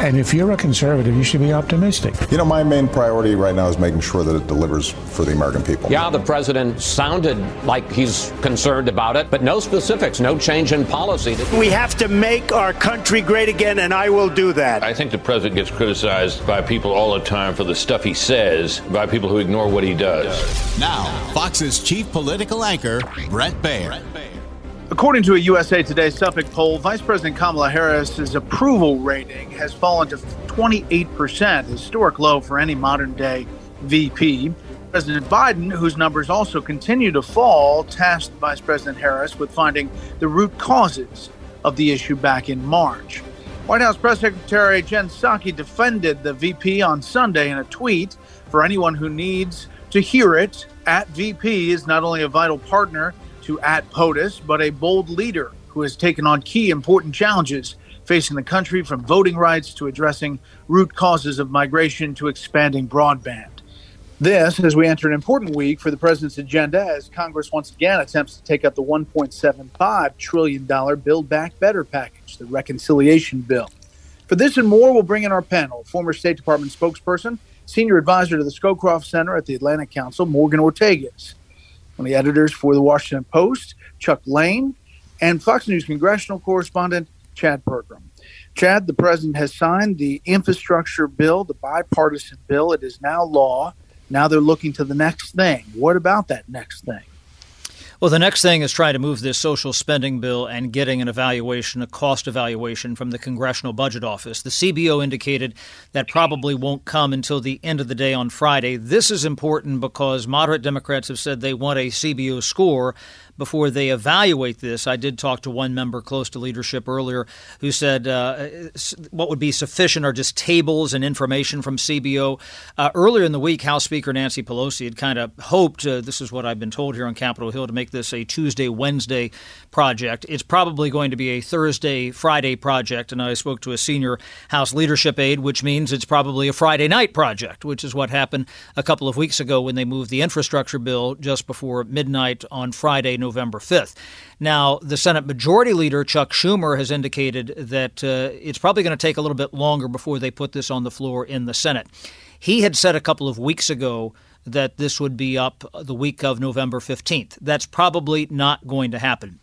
And if you're a conservative, you should be optimistic. You know, my main priority right now is making sure that it delivers for the American people. Yeah, the president sounded like he's concerned about it, but no specifics, no change in policy. We have to make our country great again, and I will do that. I think the president gets criticized by people all the time for the stuff he says, by people who ignore what he does. Now, Fox's chief political anchor, Bret Baier. According to a USA Today Suffolk poll, Vice President Kamala Harris's approval rating has fallen to 28%, historic low for any modern day VP. President Biden, whose numbers also continue to fall, tasked Vice President Harris with finding the root causes of the issue back in March. White House Press Secretary Jen Psaki defended the VP on Sunday in a tweet. For anyone who needs to hear it, at VP is not only a vital partner to at POTUS, but a bold leader who has taken on key important challenges facing the country from voting rights to addressing root causes of migration to expanding broadband. This, as we enter an important week for the president's agenda, as Congress once again attempts to take up the $1.75 trillion Build Back Better package, the reconciliation bill. For this and more, we'll bring in our panel former State Department spokesperson, senior advisor to the Scowcroft Center at the Atlantic Council, Morgan Ortagus one of the editors for the Washington Post, Chuck Lane, and Fox News congressional correspondent, Chad Pergram. Chad, the president has signed the infrastructure bill, the bipartisan bill. It is now law. Now they're looking to the next thing. What about that next thing? Well, the next thing is trying to move this social spending bill and getting an evaluation, a cost evaluation from the Congressional Budget Office. The CBO indicated that probably won't come until the end of the day on Friday. This is important because moderate Democrats have said they want a CBO score before they evaluate this. I did talk to one member close to leadership earlier who said uh, what would be sufficient are just tables and information from CBO. Uh, earlier in the week, House Speaker Nancy Pelosi had kind of hoped, uh, this is what I've been told here on Capitol Hill, to make this a Tuesday, Wednesday project. It's probably going to be a Thursday, Friday project. And I spoke to a senior House leadership aide, which means it's probably a Friday night project, which is what happened a couple of weeks ago when they moved the infrastructure bill just before midnight on Friday. November 5th. Now, the Senate Majority Leader, Chuck Schumer, has indicated that uh, it's probably going to take a little bit longer before they put this on the floor in the Senate. He had said a couple of weeks ago that this would be up the week of November 15th. That's probably not going to happen.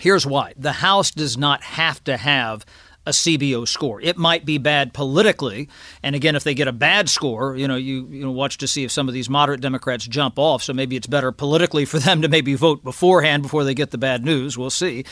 Here's why the House does not have to have a CBO score. It might be bad politically, and again, if they get a bad score, you know, you you know, watch to see if some of these moderate Democrats jump off. So maybe it's better politically for them to maybe vote beforehand before they get the bad news. We'll see.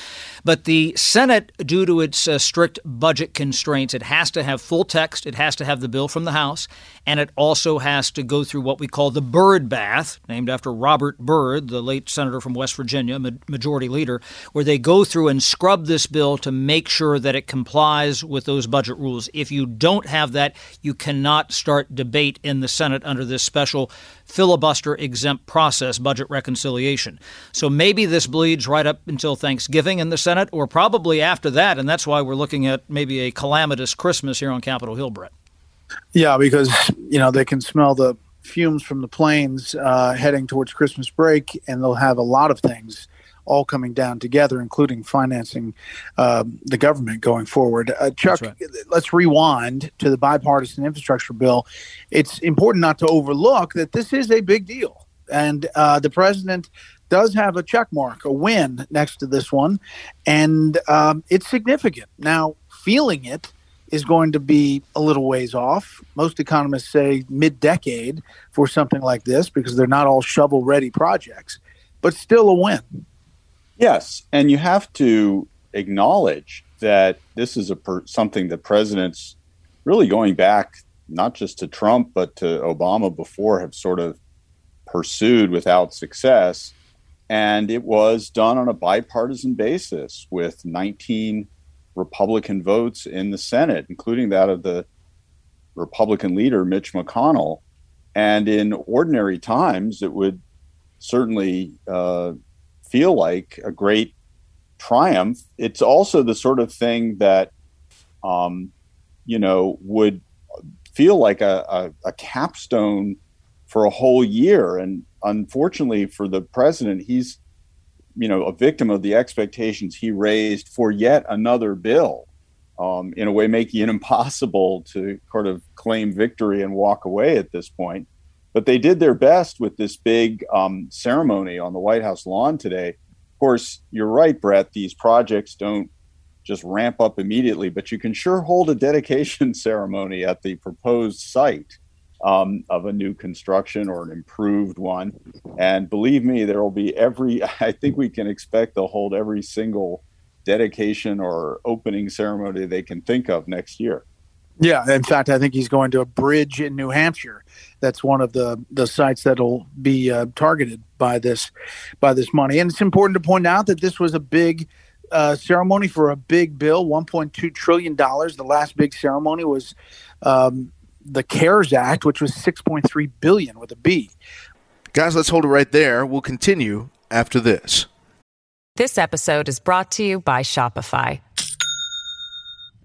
But the Senate, due to its uh, strict budget constraints, it has to have full text. It has to have the bill from the House, and it also has to go through what we call the Byrd bath, named after Robert Byrd, the late senator from West Virginia, majority leader, where they go through and scrub this bill to make sure that it complies complies with those budget rules. If you don't have that, you cannot start debate in the Senate under this special filibuster exempt process, budget reconciliation. So maybe this bleeds right up until Thanksgiving in the Senate, or probably after that, and that's why we're looking at maybe a calamitous Christmas here on Capitol Hill, Bret. Yeah, because you know they can smell the fumes from the planes uh, heading towards Christmas break, and they'll have a lot of things all coming down together, including financing uh, the government going forward. Uh, Chuck, right. let's rewind to the bipartisan infrastructure bill. It's important not to overlook that this is a big deal, and uh, the president does have a check mark, a win next to this one, and um, it's significant. Now, feeling it is going to be a little ways off. Most economists say mid decade for something like this because they're not all shovel ready projects, but still a win. Yes. And you have to acknowledge that this is a per- something that presidents really going back not just to Trump but to Obama before have sort of pursued without success and it was done on a bipartisan basis with 19 Republican votes in the Senate, including that of the Republican leader, Mitch McConnell. And in ordinary times, it would certainly uh, feel like a great triumph. It's also the sort of thing that, um, you know, would feel like a, a, a capstone for a whole year. And unfortunately for the president, he's you know a victim of the expectations he raised for yet another bill. Um, in a way, making it impossible to sort of claim victory and walk away at this point. But they did their best with this big um, ceremony on the White House lawn today. Of course, you're right, Bret. These projects don't just ramp up immediately, but you can sure hold a dedication ceremony at the proposed site um, of a new construction or an improved one. And believe me, there will be every, I think we can expect they'll hold every single dedication or opening ceremony they can think of next year. Yeah, in fact, I think he's going to a bridge in New Hampshire. That's one of the the sites that'll be uh, targeted by this by this money. And it's important to point out that this was a big uh, ceremony for a big bill, 1.2 trillion dollars. The last big ceremony was um, the CARES Act, which was 6.3 billion with a B. Guys, let's hold it right there. We'll continue after this. This episode is brought to you by Shopify.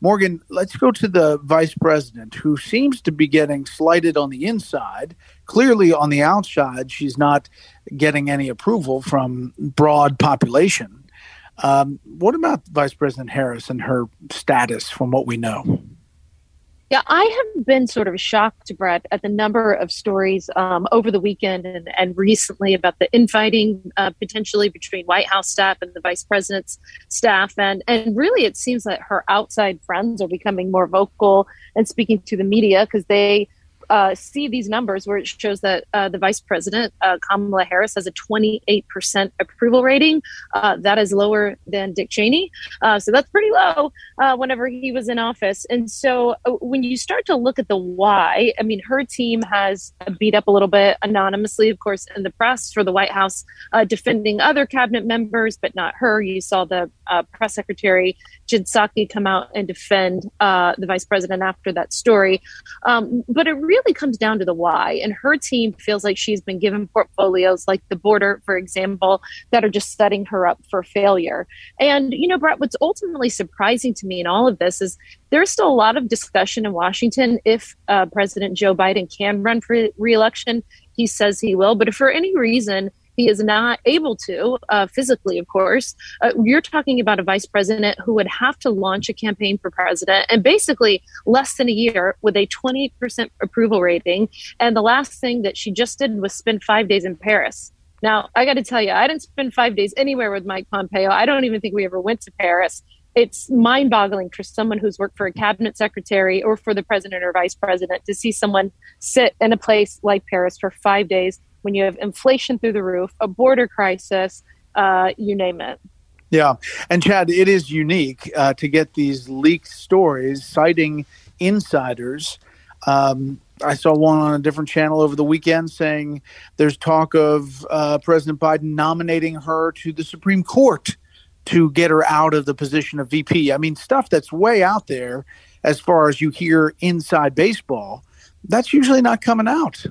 Morgan, let's go to the vice president who seems to be getting slighted on the inside. Clearly, on the outside, she's not getting any approval from broad population. Um, what about Vice President Harris and her status from what we know? Yeah, I have been sort of shocked, Bret, at the number of stories um, over the weekend and, and, recently about the infighting uh, potentially between White House staff and the vice president's staff. And, and really, it seems that her outside friends are becoming more vocal and speaking to the media because they uh, see these numbers where it shows that uh, the vice president, uh, Kamala Harris, has a 28% approval rating. Uh, that is lower than Dick Cheney. Uh, so that's pretty low whenever he was in office. And so when you start to look at the why, I mean, her team has beat up a little bit anonymously, of course, in the press for the White House defending other cabinet members, but not her. You saw the press secretary, Psaki, come out and defend the vice president after that story. Um, but it really really comes down to the why. And her team feels like she's been given portfolios like the border, for example, that are just setting her up for failure. And, you know, Bret, what's ultimately surprising to me in all of this is there's still a lot of discussion in Washington if uh, President Joe Biden can run for reelection. He says he will. But if for any reason he is not able to, uh, physically, of course. Uh, you're talking about a vice president who would have to launch a campaign for president and basically less than a year with a 20% approval rating. And the last thing that she just did was spend five days in Paris. Now, I got to tell you, I didn't spend five days anywhere with Mike Pompeo. I don't even think we ever went to Paris. It's mind boggling for someone who's worked for a cabinet secretary or for the president or vice president to see someone sit in a place like Paris for five days when you have inflation through the roof, a border crisis, uh, you name it. Yeah. And Chad, it is unique uh, to get these leaked stories citing insiders. Um, I saw one on a different channel over the weekend saying there's talk of uh, President Biden nominating her to the Supreme Court to get her out of the position of VP. I mean, stuff that's way out there as far as you hear inside baseball. That's usually not coming out.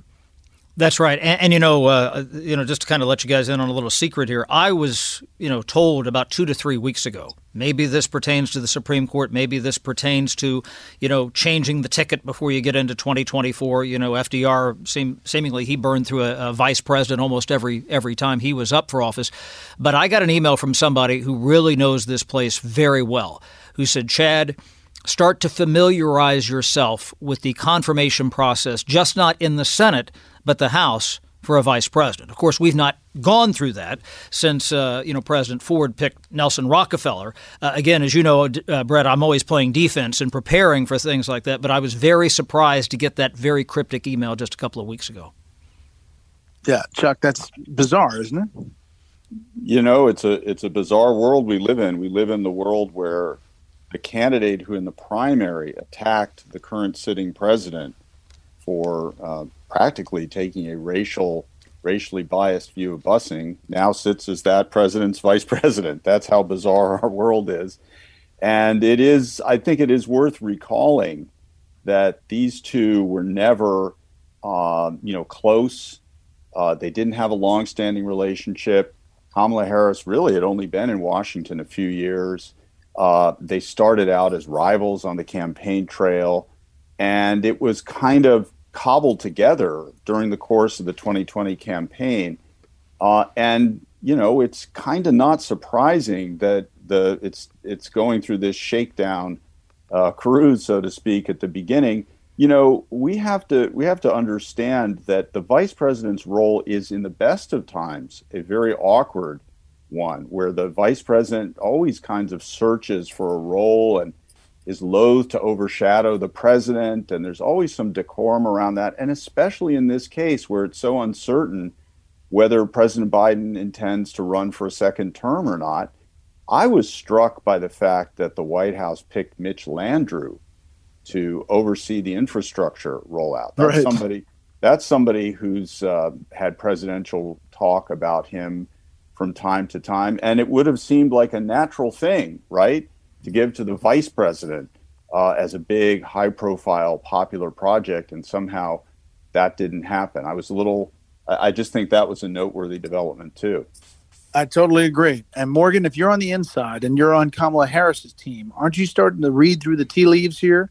That's right, and, and you know, uh, you know, just to kind of let you guys in on a little secret here, I was, you know, told about two to three weeks ago Maybe this pertains to the Supreme Court. Maybe this pertains to, you know, changing the ticket before you get into 2024. You know, FDR seem, seemingly he burned through a, a vice president almost every every time he was up for office. But I got an email from somebody who really knows this place very well, who said, Chad start to familiarize yourself with the confirmation process, just not in the Senate, but the House for a vice president. Of course, we've not gone through that since uh, you know President Ford picked Nelson Rockefeller. Uh, again, as you know, uh, Bret, I'm always playing defense and preparing for things like that. But I was very surprised to get that very cryptic email just a couple of weeks ago. Yeah, Chuck, that's bizarre, isn't it? You know, it's a it's a bizarre world we live in. We live in the world where the candidate who in the primary attacked the current sitting president for uh, practically taking a racial racially biased view of busing now sits as that president's vice president. That's how bizarre our world is. And it is i think it is worth recalling that these two were never uh, you know close. Uh, they didn't have a long-standing relationship. Kamala harris really had only been in washington a few years. Uh, they started out as rivals on the campaign trail, and it was kind of cobbled together during the course of the 2020 campaign. Uh, and you know, it's kind of not surprising that the it's it's going through this shakedown uh, cruise, so to speak, at the beginning. You know, we have to we have to understand that the vice president's role is, in the best of times, a very awkward one, where the vice president always kinds of searches for a role and is loath to overshadow the president. And there's always some decorum around that. And especially in this case where it's so uncertain whether President Biden intends to run for a second term or not. I was struck by the fact that the White House picked Mitch Landrieu to oversee the infrastructure rollout. That's right. somebody. That's somebody who's uh, had presidential talk about him from time to time. And it would have seemed like a natural thing, right, to give to the vice president uh, as a big, high profile, popular project. And somehow that didn't happen. I was a little, I just think that was a noteworthy development, too. I totally agree. And Morgan, if you're on the inside and you're on Kamala Harris's team, aren't you starting to read through the tea leaves here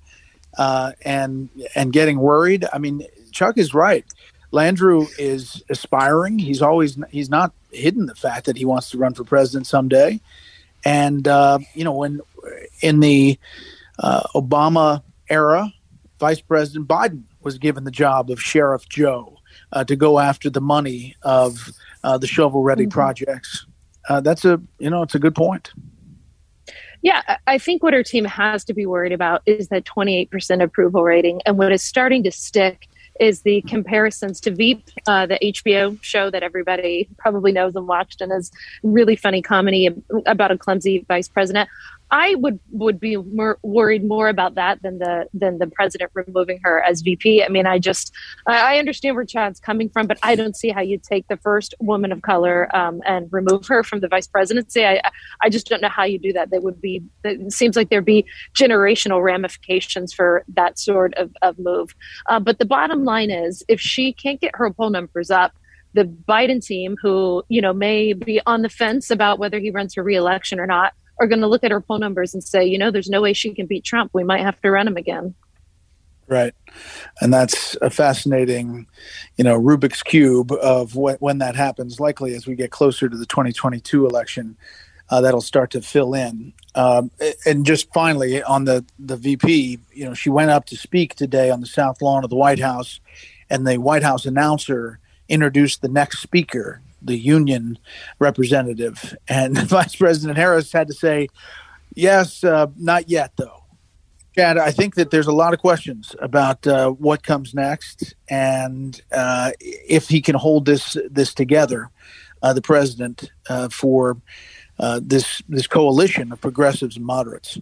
uh, and and getting worried? I mean, Chuck is right. Landrieu is aspiring. He's always he's not hidden the fact that he wants to run for president someday. And uh, you know, when in the uh, Obama era, Vice President Biden was given the job of Sheriff Joe uh, to go after the money of uh, the shovel-ready mm-hmm. projects. Uh, that's a you know, it's a good point. Yeah, I think what our team has to be worried about is that 28% approval rating. And what is starting to stick is the comparisons to Veep, uh, the HBO show that everybody probably knows and watched, and is really funny comedy about a clumsy vice president. I would would be more worried more about that than the than the president removing her as VP. I mean, I just I understand where Chad's coming from, but I don't see how you take the first woman of color um, and remove her from the vice presidency. I I just don't know how you do that. That would be it seems like there'd be generational ramifications for that sort of of move. Uh, but the bottom line is, if she can't get her poll numbers up, the Biden team, who you know may be on the fence about whether he runs for reelection or not are going to look at her poll numbers and say, you know, there's no way she can beat Trump. We might have to run him again. Right. And that's a fascinating, you know, Rubik's Cube of when, when that happens. Likely as we get closer to the 2022 election, uh, that'll start to fill in. Um, and just finally on the, the VP, you know, she went up to speak today on the South Lawn of the White House, and the White House announcer introduced the next speaker the union representative, and Vice President Harris had to say, "Yes, uh, not yet, though." Chad, I think that there's a lot of questions about uh, what comes next, and uh, if he can hold this this together, uh, the president uh, for uh, this this coalition of progressives and moderates.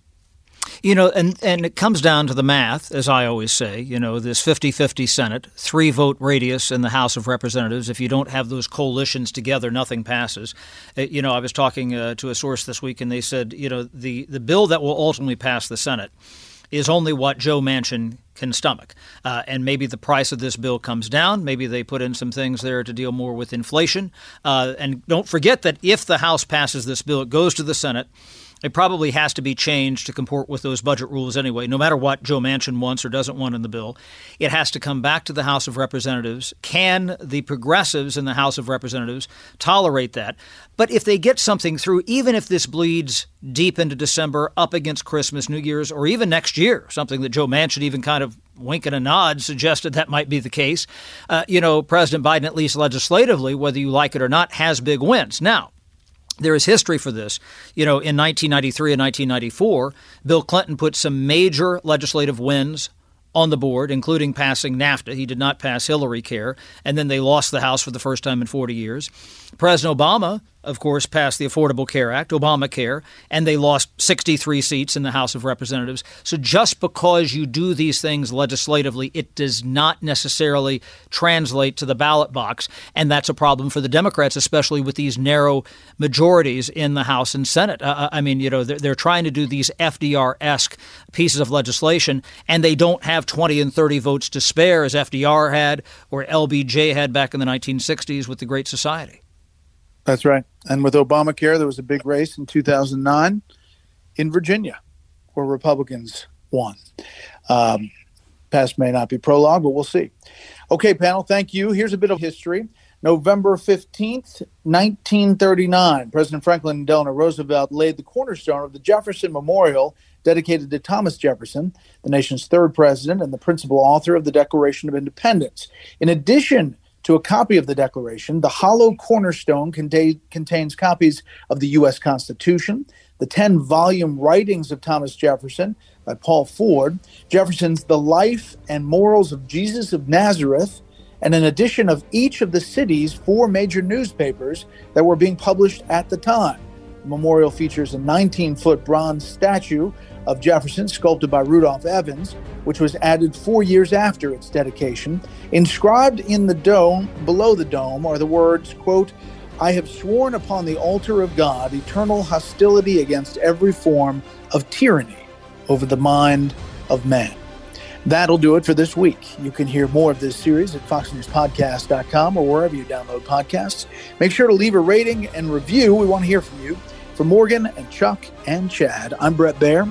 You know, and, and it comes down to the math, as I always say. You know, this 50 50 Senate, three vote radius in the House of Representatives. If you don't have those coalitions together, nothing passes. Uh, you know, I was talking uh, to a source this week, and they said, you know, the, the bill that will ultimately pass the Senate is only what Joe Manchin can stomach. Uh, and maybe the price of this bill comes down. Maybe they put in some things there to deal more with inflation. Uh, and don't forget that if the House passes this bill, it goes to the Senate. It probably has to be changed to comport with those budget rules anyway, no matter what Joe Manchin wants or doesn't want in the bill. It has to come back to the House of Representatives. Can the progressives in the House of Representatives tolerate that? But if they get something through, even if this bleeds deep into December, up against Christmas, New Year's, or even next year, something that Joe Manchin even kind of wink and a nod suggested that might be the case. Uh, you know, President Biden, at least legislatively, whether you like it or not, has big wins. Now, there is history for this. You know, in 1993 and 1994, Bill Clinton put some major legislative wins on the board, including passing NAFTA. He did not pass Hillary Care, and then they lost the House for the first time in 40 years. President Obama of course, passed the Affordable Care Act, Obamacare, and they lost 63 seats in the House of Representatives. So just because you do these things legislatively, it does not necessarily translate to the ballot box. And that's a problem for the Democrats, especially with these narrow majorities in the House and Senate. Uh, uh I mean, you know, they're, they're trying to do these FDR esque pieces of legislation, and they don't have 20 and 30 votes to spare as FDR had or LBJ had back in the 1960s with the Great Society. That's right. And with Obamacare, there was a big race in 2009 in Virginia where Republicans won. Um, past may not be prologue, but we'll see. Okay, panel, thank you. Here's a bit of history. November 15th, 1939, President Franklin Delano Roosevelt laid the cornerstone of the Jefferson Memorial dedicated to Thomas Jefferson, the nation's third president and the principal author of the Declaration of Independence. In addition to a copy of the Declaration. The hollow cornerstone contain, contains copies of the U.S. Constitution, the 10 volume writings of Thomas Jefferson by Paul Ford, Jefferson's The Life and Morals of Jesus of Nazareth, and an edition of each of the city's four major newspapers that were being published at the time. The memorial features a 19 foot bronze statue of Jefferson, sculpted by Rudolph Evans, which was added four years after its dedication. Inscribed in the dome, below the dome, are the words, quote, I have sworn upon the altar of God eternal hostility against every form of tyranny over the mind of man. That'll do it for this week. You can hear more of this series at foxnewspodcast.com or wherever you download podcasts. Make sure to leave a rating and review. We want to hear from you. For Morgan and Chuck and Chad, I'm Bret Baier.